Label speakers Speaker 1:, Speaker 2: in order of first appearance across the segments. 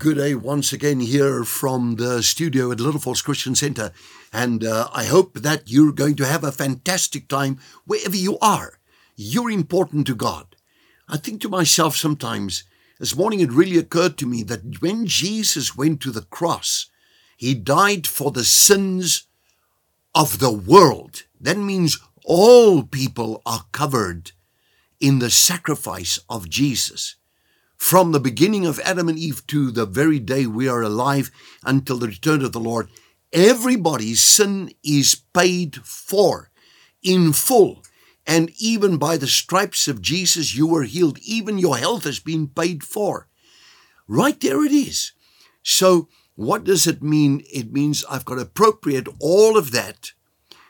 Speaker 1: Good day once again here from the studio at Little Falls Christian Center. And uh, I hope that you're going to have a fantastic time wherever you are. You're important to God. I think to myself sometimes, this morning it really occurred to me that when Jesus went to the cross, he died for the sins of the world. That means all people are covered in the sacrifice of Jesus from the beginning of Adam and Eve to the very day we are alive until the return of the Lord, everybody's sin is paid for in full. And even by the stripes of Jesus, you were healed. Even your health has been paid for. Right there it is. So, what does it mean? It means I've got to appropriate all of that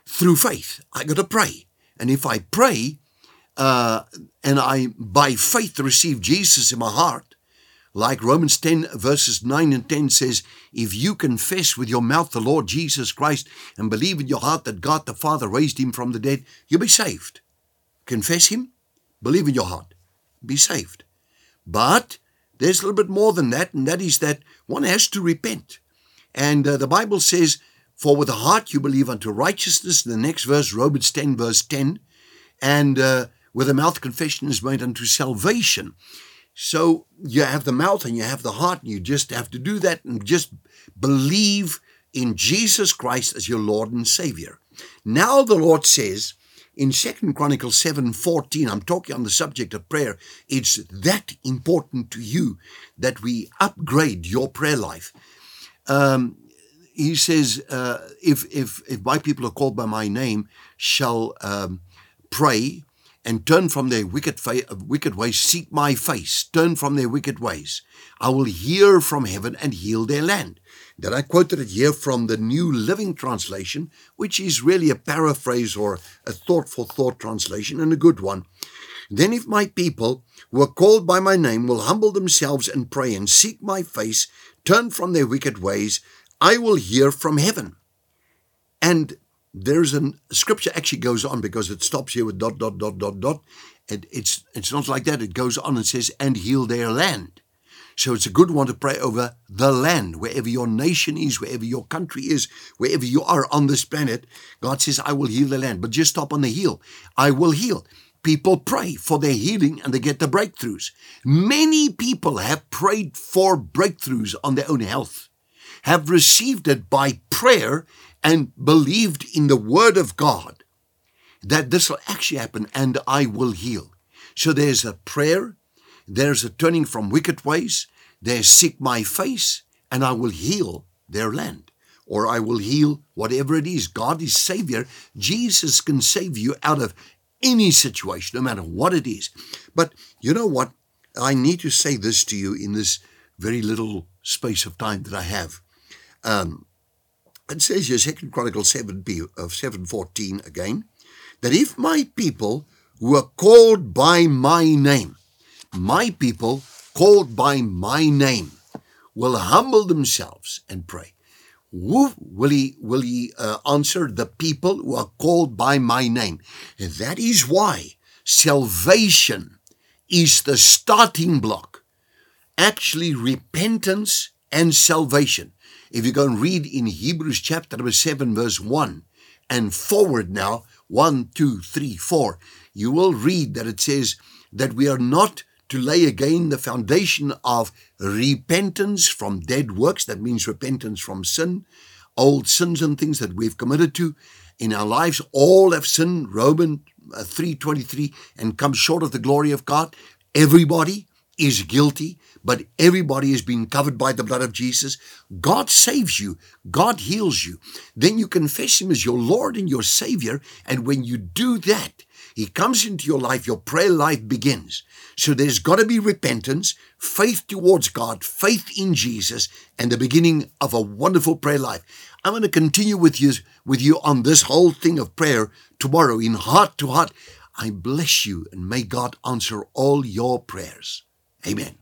Speaker 1: through faith. I've got to pray. And if I pray, uh, and I, by faith, receive Jesus in my heart, like Romans 10, verses 9 and 10 says, If you confess with your mouth the Lord Jesus Christ and believe in your heart that God the Father raised him from the dead, you'll be saved. Confess him, believe in your heart, be saved. But there's a little bit more than that, and that is that one has to repent. And uh, the Bible says, For with the heart you believe unto righteousness, the next verse, Romans 10, verse 10, and uh, with the mouth confession is made unto salvation. So you have the mouth and you have the heart, and you just have to do that and just believe in Jesus Christ as your Lord and Savior. Now the Lord says in Second Chronicles 7:14, I'm talking on the subject of prayer, it's that important to you that we upgrade your prayer life. Um, he says, uh, if, if, if my people are called by my name, shall um, pray and turn from their wicked, fa- wicked ways, seek my face, turn from their wicked ways. I will hear from heaven and heal their land. Then I quoted it here from the New Living Translation, which is really a paraphrase or a thought for thought translation and a good one. Then, if my people who are called by my name will humble themselves and pray and seek my face, turn from their wicked ways, I will hear from heaven. And there's a scripture actually goes on because it stops here with dot dot dot dot dot. And it's it's not like that. It goes on and says and heal their land. So it's a good one to pray over the land wherever your nation is wherever your country is wherever you are on this planet. God says i will heal the land. But just stop on the heal i will heal. People pray for their healing and they get the breakthroughs. Many people have prayed for breakthroughs on their own health have received it by prayer and believed in the word of God that this will actually happen and I will heal. So there's a prayer, there's a turning from wicked ways, there's seek my face, and I will heal their land. Or I will heal whatever it is. God is Savior. Jesus can save you out of any situation, no matter what it is. But you know what? I need to say this to you in this very little space of time that I have. Um, it says here, Second Chronicles 7 of 714 again, that if my people were called by my name, my people called by my name, will humble themselves and pray. Who will he will he uh, answer the people who are called by my name? And that is why salvation is the starting block. Actually, repentance and salvation. If you go and read in Hebrews chapter number 7, verse 1, and forward now, 1, 2, 3, 4, you will read that it says that we are not to lay again the foundation of repentance from dead works. That means repentance from sin, old sins and things that we've committed to in our lives. All have sinned, Romans uh, 3.23, and come short of the glory of God. Everybody is guilty but everybody has been covered by the blood of Jesus. God saves you. God heals you. Then you confess Him as your Lord and your Savior. And when you do that, He comes into your life, your prayer life begins. So there's got to be repentance, faith towards God, faith in Jesus, and the beginning of a wonderful prayer life. I'm going to continue with you, with you on this whole thing of prayer tomorrow in heart to heart. I bless you and may God answer all your prayers. Amen.